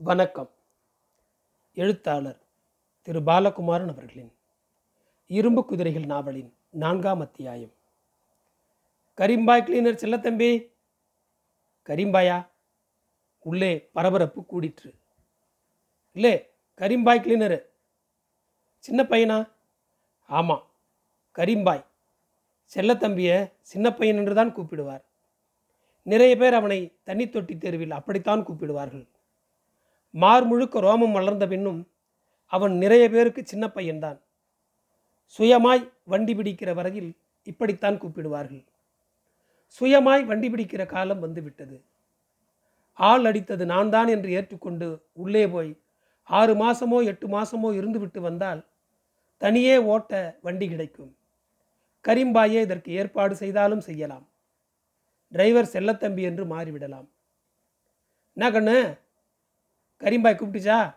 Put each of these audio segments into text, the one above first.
வணக்கம். எழுத்தாளர் திரு பாலகுமாரன் அவர்களின் இரும்பு குதிரைகள் நாவலின் நான்காம் அத்தியாயம். கரிம்பாய் கிளீனர் செல்லத்தம்பி. கரிம்பாயா உள்ளே பரபரப்பு கூடிற்று. இல்லை கரிம்பாய் கிளீனரு. சின்ன பையனா? ஆமாம் கரிம்பாய். செல்லத்தம்பியை சின்ன பையன் என்று தான் கூப்பிடுவார். நிறைய பேர் அவனை தண்ணி தொட்டி தெருவில் அப்படித்தான் கூப்பிடுவார்கள். மார் முழுக்க ரோமம் வளர்ந்த பின்னும் அவன் நிறைய பேருக்கு சின்ன பையன்தான். சுயமாய் வண்டி பிடிக்கிற வரையில் இப்படித்தான் கூப்பிடுவார்கள். சுயமாய் வண்டி பிடிக்கிற காலம் வந்துவிட்டது. ஆள் அடித்தது நான் தான் என்று ஏற்றுக்கொண்டு உள்ளே போய் ஆறு மாசமோ எட்டு மாசமோ இருந்துவிட்டு வந்தால் தனியே ஓட்ட வண்டி கிடைக்கும். கரிம்பாயே இதற்கு ஏற்பாடு செய்தாலும் செய்யலாம். டிரைவர் செல்லத்தம்பி என்று மாறிவிடலாம். என்ன கண்ணு கரீம்பாய் கூப்பிட்டுச்சா?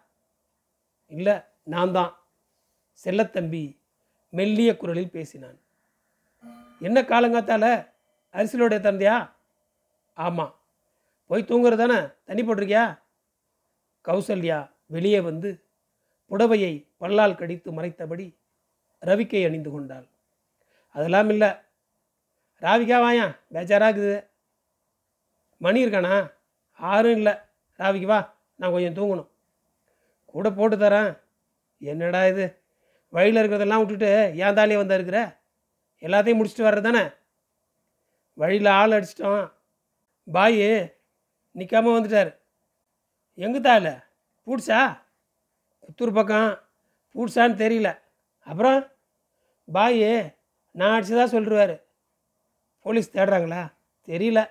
இல்லை நான் தான் செல்லத்தம்பி மெல்லிய குரலில் பேசினான். என்ன காலங்காத்தால? அரிசிலோடைய தந்தையா? ஆமாம் போய் தூங்குறது தானே தண்ணி போட்டிருக்கியா? கௌசல்யா வெளியே வந்து புடவையை பல்லால் கடித்து மறைத்தபடி ரவிக்கை அணிந்து கொண்டாள். அதெல்லாம் இல்லை. ராவிகா வாயா? பேச்சாராகுது மணி இருக்கானா? ஆறும் இல்லை. ராவிக்கு வா. நான் கொஞ்சம் தூங்கணும். கூட போட்டு தரேன். என்னடா இது? வழியில் இருக்கிறதெல்லாம் விட்டுட்டு ஏன் தாலியே வந்தா இருக்கிற? எல்லாத்தையும் முடிச்சுட்டு வர்றது தானே? வழியில் ஆள் அடிச்சிட்டோம் பாய் நிற்காம வந்துட்டார். எங்கே தால? பூட்ஸா புத்தூர் பக்கம். பூட்ஸான்னு தெரியல. அப்புறம்? பாய் நான் அடிச்சதா சொல்லிடுவார் போலீஸ் தேடுறாங்களா? தெரியல.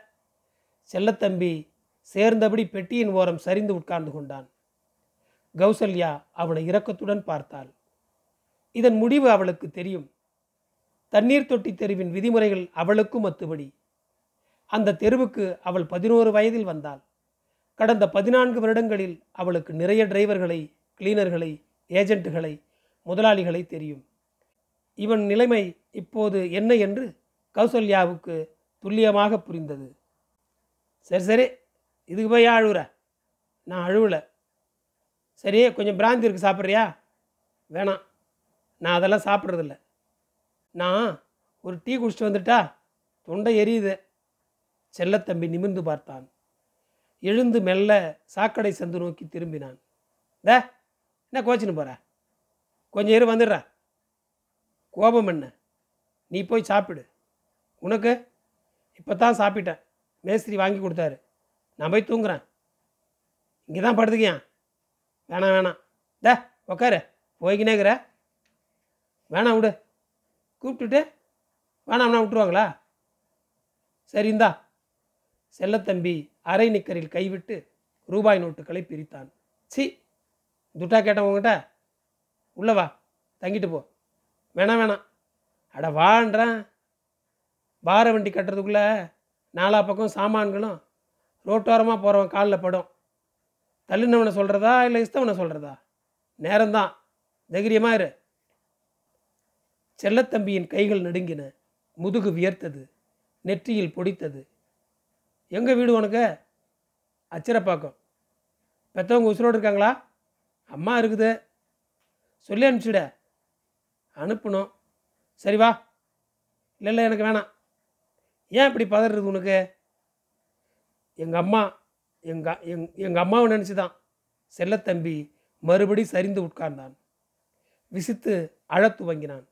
செல்லத்தம்பி சேர்ந்தபடி பெட்டியின் ஓரம் சரிந்து உட்கார்ந்து கொண்டான். கௌசல்யா அவனை இரக்கத்துடன் பார்த்தாள். இதன் முடிவு அவளுக்கு தெரியும். தண்ணீர் தொட்டி தெருவின் விதிமுறைகள் அவளுக்கும் ஒத்துபடி அந்த தெருவுக்கு அவள் பதினோரு வயதில் வந்தாள். கடந்த பதினான்கு வருடங்களில் அவளுக்கு நிறைய டிரைவர்களை கிளீனர்களை ஏஜென்ட்டுகளை முதலாளிகளை தெரியும். இவன் நிலைமை இப்போது என்ன என்று கௌசல்யாவுக்கு துல்லியமாக புரிந்தது. சரி சரி இதுக்கு போய் ஏன் அழுவுற? நான் அழுவலை. சரி கொஞ்சம் பிராந்தி இருக்கு சாப்பிட்றியா? வேணாம். நான் அதெல்லாம் சாப்பிட்றதில்ல. நான் ஒரு டீ குடிச்சிட்டு வந்துட்டா தொண்டை எரியுது. செல்லத்தம்பி நிமிர்ந்து பார்த்தான். எழுந்து மெல்ல சாக்கடை சந்து நோக்கி திரும்பினான். டே என்ன கோச்சின்னு போகிற கொஞ்சம் இரு வந்துடுற. கோபம் என்ன? நீ போய் சாப்பிடு. உனக்கு? இப்போ தான் சாப்பிட்டேன். மேஸ்திரி வாங்கி கொடுத்தாரு. நான் போய் தூங்குறேன். இங்கே தான் படுத்துக்கியா? வேணாம் வேணாம். டே உக்காரு. போய்க்கினேங்கிற வேணாம் விடு. கூப்பிட்டுட்டு வேணாம்னா விட்டுருவாங்களா? சரி இந்தா. செல்லத்தம்பி அரை நிக்கரில் கைவிட்டு ரூபாய் நோட்டுகளை பிரித்தான். சி துட்டா கேட்டேன் உங்ககிட்ட உள்ள வா தங்கிட்டு போ. வேணாம் வேணாம். அட வான்றேன். பார வண்டி கட்டுறதுக்குள்ளே நாலா பக்கம் சாமான்களும் ரோட்டோரமாக போகிறவன் காலில் படும். தள்ளினவனை சொல்கிறதா இல்லை இஸ்தவனை சொல்கிறதா நேரம்தான். தைரியமாக இரு. செல்லத்தம்பியின் கைகள் நடுங்கின. முதுகு வியர்த்தது. நெற்றியில் பொடித்தது. எங்கே வீடு உனக்கு? அச்சிரப்பாக்கம். பெற்றவங்க உசுரோடு இருக்காங்களா? அம்மா இருக்குது. சொல்லி அனுப்பிச்சுட. அனுப்பணும். சரி வா. இல்லை இல்லை எனக்கு வேணாம். ஏன் இப்படி பதறது உனக்கு? எங்கள் அம்மா எங்கள் எங் எங்கள் அம்மாவை நினச்சி தான் செல்லத்தம்பி மறுபடி சரிந்து உட்கார்ந்தான். விசித்து அழத் துவங்கினான்.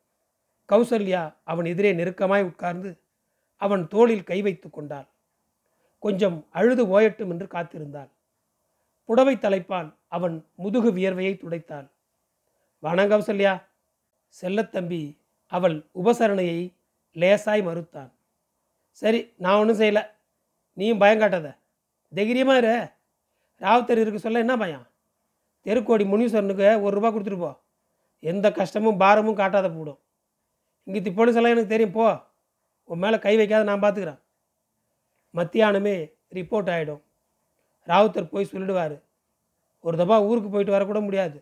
கௌசல்யா அவன் எதிரே நெருக்கமாய் உட்கார்ந்து அவன் தோளில் கை வைத்து கொண்டாள். கொஞ்சம் அழுது ஓயட்டும் என்று காத்திருந்தாள். புடவை தலைப்பால் அவன் முதுகு வியர்வையை துடைத்தாள். வணங்க கௌசல்யா. செல்லத்தம்பி அவள் உபசரணையை லேசாய் மறுத்தான் சரி நான் ஒன்றும் செய்யலை. நீயும் பயம் காட்டாத. தைரியமாக இரு. ராவுத்தர் இருக்க சொல்ல என்ன பயம்? தெருக்கோடி முனீஸ்வரனுக்கு ஒரு ரூபா கொடுத்துட்டு போ. எந்த கஷ்டமும் பாரமும் காட்டாத போடும். இங்கே போலீஸ் எல்லாம் எனக்கு தெரியும். போ. உன் மேலே கை வைக்காத நான் பார்த்துக்கிறேன் மத்தியானமே ரிப்போர்ட் ஆகிடும் ராவுத்தர் போய் சொல்லிடுவார். ஒரு தப்பா ஊருக்கு போயிட்டு வரக்கூட முடியாது.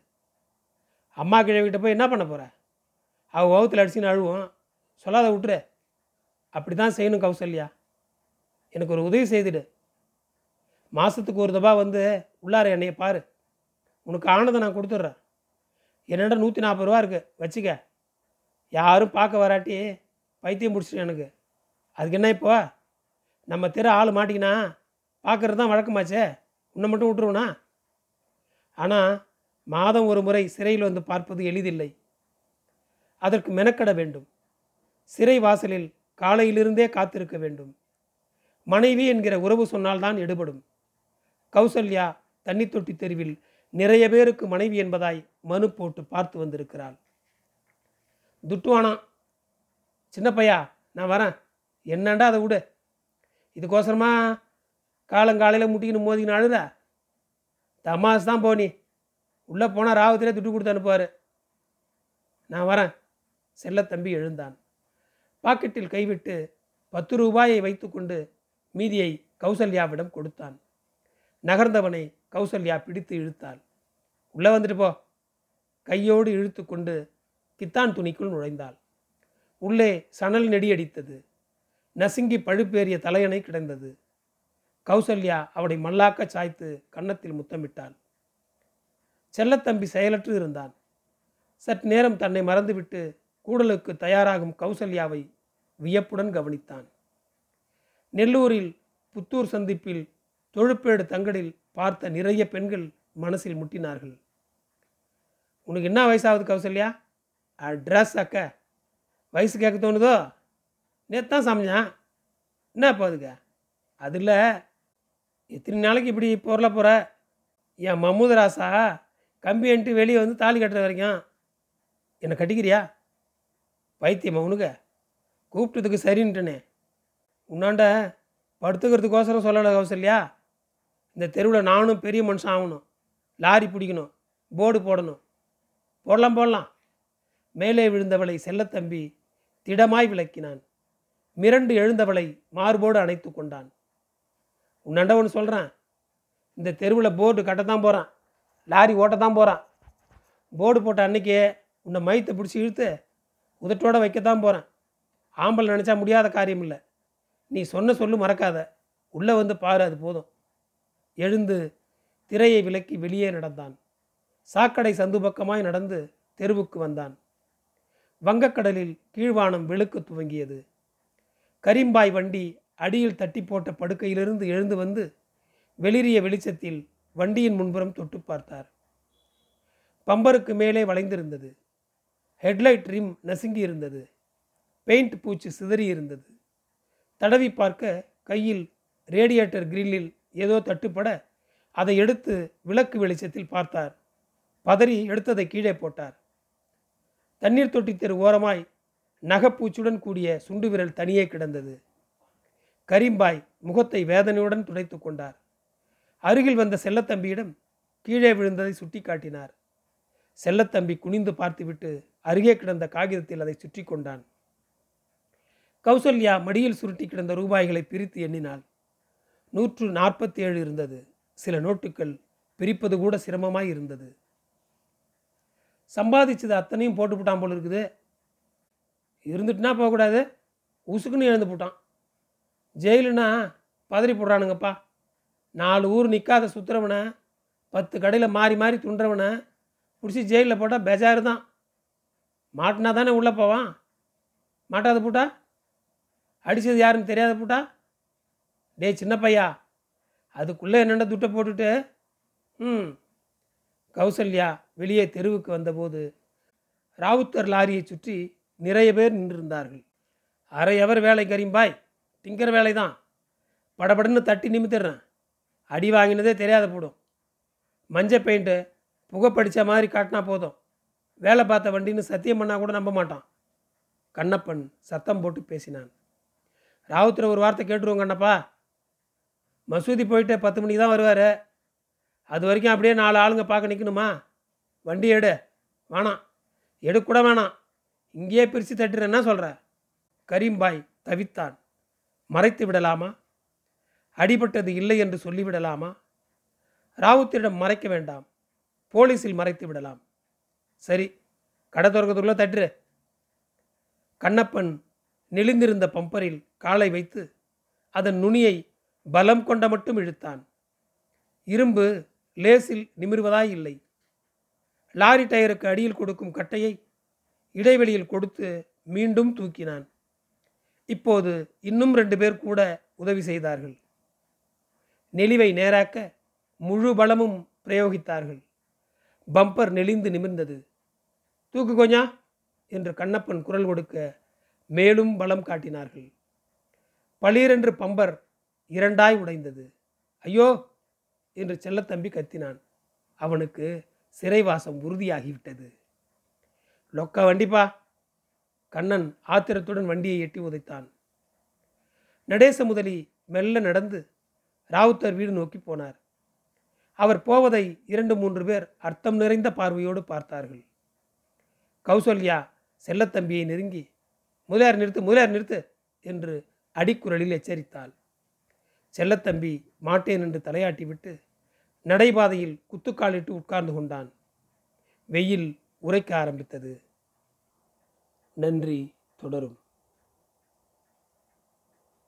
அம்மா கிழவிட்ட போய் என்ன பண்ண போகிற அவள் வகுத்தில் அடிச்சுன்னு அழுவோம். சொல்லாத விட்டுரு. அப்படி தான் செய்யணும் கௌசல்யா. எனக்கு ஒரு உதவி செய்துடு. மாதத்துக்கு ஒரு தபா வந்து உள்ளார என்னைய பாரு. உனக்கு ஆனதை நான் கொடுத்துட்றேன். என்னடா நூற்றி நாற்பது ரூபா இருக்குது வச்சுக்க. யாரும் பார்க்க வராட்டி பைத்தியம் பிடிச்சிட்டு எனக்கு. அதுக்கு என்ன இப்போ? நம்ம தெரு ஆள் மாட்டிக்கினா பார்க்கறது தான் வழக்கமாச்சே. உன்னை மட்டும் விட்டுருவனா? ஆனால் மாதம் ஒரு முறை சிறையில் வந்து பார்ப்பது எளிதில்லை. அதற்கு மெனக்கட வேண்டும். சிறை வாசலில் காலையிலிருந்தே காத்திருக்க வேண்டும். மனைவி என்கிற உறவு சொன்னால்தான் எடுபடும். கௌசல்யா தண்ணி தொட்டி தெருவில் நிறைய பேருக்கு மனைவி என்பதாய் மனு போட்டு பார்த்து வந்திருக்கிறாள். துட்டுவானா சின்ன பையா நான் வரேன். என்னண்டா அதை விடு. இதுக்கோசரமா காலங்காலையில் முட்டிக்கின்னு மோதிக்கின்னு அழுதா தமாஸ் தான் போனி உள்ளே போனால் ராவத்திலே துட்டு கொடுத்து அனுப்புவார். நான் வரேன். செல்லத்தம்பி எழுந்தான். பாக்கெட்டில் கைவிட்டு பத்து ரூபாயை வைத்துக்கொண்டு மீதியை கௌசல்யாவிடம் கொடுத்தான். நகர்ந்தவனை கௌசல்யா பிடித்து இழுத்தாள். உள்ளே வந்துட்டு போ. கையோடு இழுத்து கொண்டு கித்தான் துணிக்குள் நுழைந்தாள். உள்ளே சணல் நெடியடித்தது நசுங்கி பழுப்பேறிய தலையணை கிடந்தது. கௌசல்யா அவளை மல்லாக்க சாய்த்து கன்னத்தில் முத்தமிட்டாள். செல்லத்தம்பி செயலற்று இருந்தான். சற்று நேரம் தன்னை மறந்துவிட்டு கூடலுக்கு தயாராகும் கௌசல்யாவை வியப்புடன் கவனித்தான். நெல்லூரில் புத்தூர் சந்திப்பில் தொழுப்பேடு தங்கடில் பார்த்த நிறைய பெண்கள் மனசில் முட்டினார்கள். உனக்கு என்ன வயசாகுது கௌசல்யா? அட்ரஸ் அக்க. வயசு கேட்க தோணுதோ? நேற்று தான் சமைஞ்சான் என்ன இப்போ அதுக்கு? அதில் எத்தனை நாளைக்கு இப்படி பொருளை போகிற என் மம்மூதராசா கம்பின்ட்டு வெளியே வந்து தாலி கட்டுற வரைக்கும். என்னை கட்டிக்கிறியா? பைத்தியமா உனக்கு? கூப்பிட்டதுக்கு சரின்ட்டனே. உன்னாண்ட படுத்துக்கிறதுக்கோசரம் சொல்லலை கௌசல்யா. இந்த தெருவில் நானும் பெரிய மனுஷன் ஆகணும். லாரி பிடிக்கணும். போர்டு போடணும். போடலாம் போடலாம். மேலே விழுந்தவளை செல்லத்தம்பி திடமாய் விளக்கினான். மிரண்டு எழுந்தவளை மார்போடு அணைத்து கொண்டான். உன்னாண்ட ஒன்று சொல்கிறேன் இந்த தெருவில் போர்டு கட்டத்தான் போகிறான் லாரி ஓட்டத்தான் போகிறான் போர்டு போட்ட அன்னைக்கு உன்னை மயத்தை பிடிச்சி இழுத்து உதட்டோட வைக்கத்தான் போகிறேன் ஆம்பளை நினச்சா முடியாத காரியம் இல்லை நீ சொன்ன சொல்லு மறக்காத. உள்ளே வந்து பாரு அது போதும். எழுந்து திரையை விலக்கி வெளியே நடந்தான். சாக்கடை சந்து பக்கமாய் நடந்து தெருவுக்கு வந்தான். வங்கக்கடலில் கீழ்வானம் வெளுக்க துவங்கியது. கரிம்பாய் வண்டி அடியில் தட்டி போட்ட படுக்கையிலிருந்து எழுந்து வந்து வெளிரிய வெளிச்சத்தில் வண்டியின் முன்புறம் தொட்டு பார்த்தார். பம்பருக்கு மேலே வளைந்திருந்தது. ஹெட்லைட் ரிம் நசுங்கி இருந்தது பெயிண்ட் பூச்சி சிதறி இருந்தது தடவி பார்க்க கையில் ரேடியேட்டர் கிரில்லில் ஏதோ தட்டுப்பட அதை எடுத்து விளக்கு வெளிச்சத்தில் பார்த்தார். பதறி எடுத்ததை கீழே போட்டார். தண்ணீர் தொட்டி தெரு ஓரமாய் நகைப்பூச்சுடன் கூடிய சுண்டு விரல் தனியே கிடந்தது. கரிம்பாய் முகத்தை வேதனையுடன் துடைத்து கொண்டார். அருகில் வந்த செல்லத்தம்பியிடம் கீழே விழுந்ததை சுட்டி காட்டினார் செல்லத்தம்பி குனிந்து பார்த்துவிட்டு அருகே கிடந்த காகிதத்தில் அதை சுற்றி கொண்டான். கௌசல்யா மடியில் சுருட்டி கிடந்த ரூபாய்களை பிரித்து எண்ணினாள். நூற்று நாற்பத்தி ஏழு இருந்தது. சில நோட்டுகள் பிரிப்பது கூட சிரமமாய் இருந்தது. சம்பாதிச்சது அத்தனையும் போட்டு போட்டான் போல இருக்குது. இருந்துட்டுனா போகக்கூடாது. உசுக்குன்னு எழுந்து போட்டான். ஜெயிலுனா பதறி போடுறானுங்கப்பா. நாலு ஊர் நிற்காத சுற்றுறவனை பத்து கடையில் மாறி மாறி துண்டுறவனை பிடிச்சி ஜெயிலில் போட்டால் பெஜாரு தான் மாட்டினா தானே உள்ளே போவான்? மாட்டாது போட்டால் அடித்தது யாருன்னு தெரியாத போட்டா? டேய் சின்ன பையா அதுக்குள்ளே என்னென்ன துட்டை போட்டுட்டு? ம். கௌசல்யா வெளியே தெருவுக்கு வந்தபோது ராவுத்தர் லாரியை சுற்றி நிறைய பேர் நின்றிருந்தார்கள். அரை எவர் வேலை கரீம்பாய் திங்கிற வேலை தான். படபடன்னு தட்டி நிமித்திடுறேன். அடி வாங்கினதே தெரியாத போடும். மஞ்சள் பெயிண்ட்டு புகைப்படித்த மாதிரி காட்டினா போதும். வேலை பார்த்த வண்டின்னு சத்தியம் பண்ணால் கூட நம்ப மாட்டான். கண்ணப்பன் சத்தம் போட்டு பேசினான். ராவுத்தரை ஒரு வார்த்தை கேட்டுருவோங்க அண்ணப்பா. மசூதி போயிட்டு பத்து மணிக்கு தான் வருவார். அது வரைக்கும் அப்படியே நாலு ஆளுங்க பார்க்க நிற்கணுமா வண்டி எடு. வேணாம். எடுக்கூட வேணாம். இங்கேயே பிரித்து தட்டுறேன்னா சொல்கிற கரீம்பாய் தவித்தான். மறைத்து விடலாமா? அடிபட்டது இல்லை என்று சொல்லிவிடலாமா? ராவுத்தரிடம் மறைக்க வேண்டாம். போலீஸில் மறைத்து விடலாம். சரி கடை திறக்கிறதுக்குள்ளே தட்டுரு. கண்ணப்பன் நெளிந்திருந்த பம்பரில் காலை வைத்து அதன் நுனியை பலம் கொண்ட மட்டும் இழுத்தான். இரும்பு லேசில் நிமிர்வதாய் இல்லை. லாரி டயருக்கு அடியில் கொடுக்கும் கட்டையை இடைவெளியில் கொடுத்து மீண்டும் தூக்கினான். இப்போது இன்னும் ரெண்டு பேர் கூட உதவி செய்தார்கள். நெளிவை நேராக்க முழு பலமும் பிரயோகித்தார்கள். பம்பர் நெளிந்து நிமிர்ந்தது. தூக்கு கொஞ்சா! என்று கண்ணப்பன் குரல் கொடுக்க மேலும் பலம் காட்டினார்கள். பளீரென்று பம்பர் இரண்டாய் உடைந்தது. ஐயோ! என்று செல்லத்தம்பி கத்தினான். அவனுக்கு சிறைவாசம் உறுதியாகிவிட்டது. லொக்க வண்டிப்பா? கண்ணன் ஆத்திரத்துடன் வண்டியை எட்டி உதைத்தான். நடேச முதலி மெல்ல நடந்து ராவுத்தர் வீடு நோக்கி போனார். அவர் போவதை இரண்டு மூன்று பேர் அர்த்தம் நிறைந்த பார்வையோடு பார்த்தார்கள். கௌசல்யா செல்லத்தம்பியை நெருங்கி முதலியார் நிறுத்து முதலியார் நிறுத்து என்று அடிக்குரலில் எச்சரித்தாள். செல்லத்தம்பி மாட்டேன் என்று தலையாட்டிவிட்டு நடைபாதையில் குத்துக்காலிட்டு உட்கார்ந்து கொண்டான். வெயில் உரைக்க ஆரம்பித்தது. நன்றி தொடரும்.